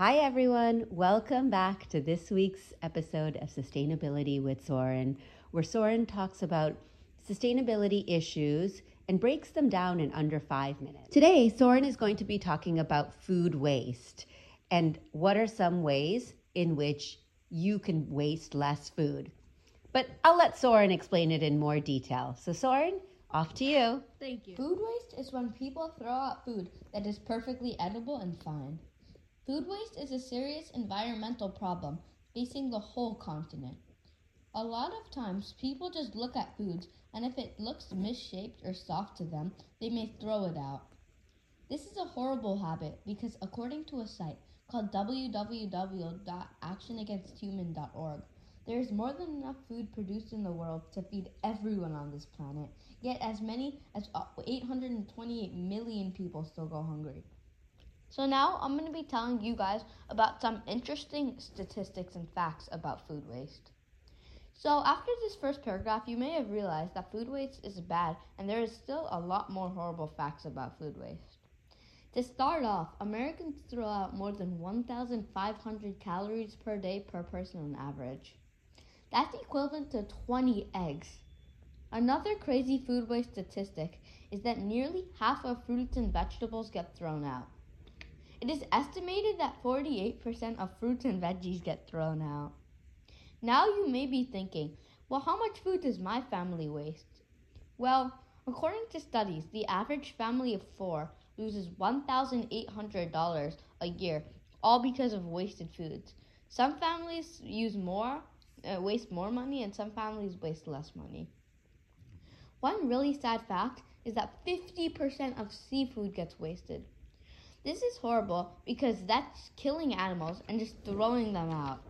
Hi, everyone. Welcome back to this week's episode of Sustainability with Soren, where Soren talks about sustainability issues and breaks them down in under five minutes. Today, Soren is going to be talking about food waste and what are some ways in which you can waste less food. But I'll let Soren explain it in more detail. So, Soren, off to you. Thank you. Food waste is when people throw out food that is perfectly edible and fine. Food waste is a serious environmental problem facing the whole continent. A lot of times, people just look at foods, and if it looks misshaped or soft to them, they may throw it out. This is a horrible habit because, according to a site called www.actionagainsthuman.org, there is more than enough food produced in the world to feed everyone on this planet, yet, as many as 828 million people still go hungry. So now I'm going to be telling you guys about some interesting statistics and facts about food waste. So after this first paragraph, you may have realized that food waste is bad and there is still a lot more horrible facts about food waste. To start off, Americans throw out more than 1,500 calories per day per person on average. That's equivalent to 20 eggs. Another crazy food waste statistic is that nearly half of fruits and vegetables get thrown out. It is estimated that 48% of fruits and veggies get thrown out. Now you may be thinking, well, how much food does my family waste? Well, according to studies, the average family of four loses $1,800 a year, all because of wasted foods. Some families use more, uh, waste more money, and some families waste less money. One really sad fact is that 50% of seafood gets wasted. This is horrible because that's killing animals and just throwing them out.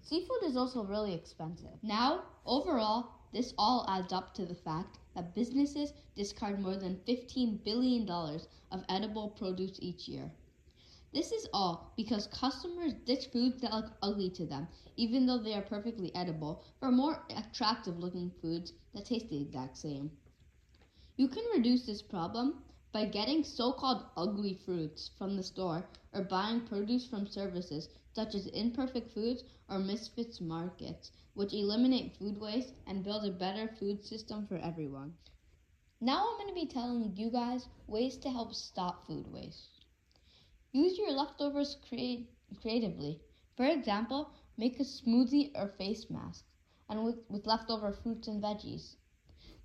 Seafood is also really expensive. Now, overall, this all adds up to the fact that businesses discard more than $15 billion of edible produce each year. This is all because customers ditch foods that look ugly to them, even though they are perfectly edible, for more attractive looking foods that taste the exact same. You can reduce this problem by getting so called ugly fruits from the store or buying produce from services such as Imperfect Foods or Misfits Markets, which eliminate food waste and build a better food system for everyone. Now I'm going to be telling you guys ways to help stop food waste. Use your leftovers create, creatively. For example, make a smoothie or face mask and with, with leftover fruits and veggies.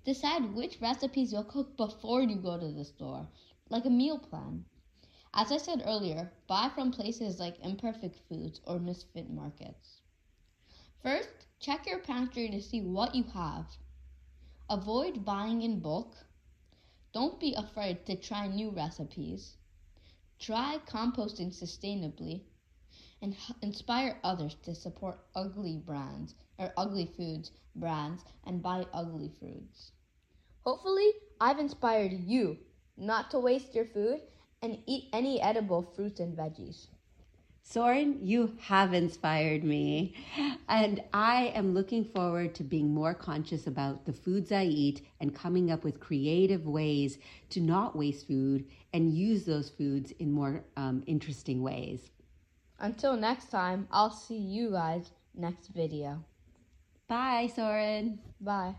Decide which recipes you'll cook before you go to the store, like a meal plan. As I said earlier, buy from places like Imperfect Foods or Misfit Markets. First, check your pantry to see what you have. Avoid buying in bulk. Don't be afraid to try new recipes. Try composting sustainably and inspire others to support ugly brands or ugly foods brands and buy ugly foods. Hopefully, I've inspired you not to waste your food and eat any edible fruits and veggies. Soren, you have inspired me. And I am looking forward to being more conscious about the foods I eat and coming up with creative ways to not waste food and use those foods in more um, interesting ways. Until next time, I'll see you guys next video. Bye, Soren. Bye.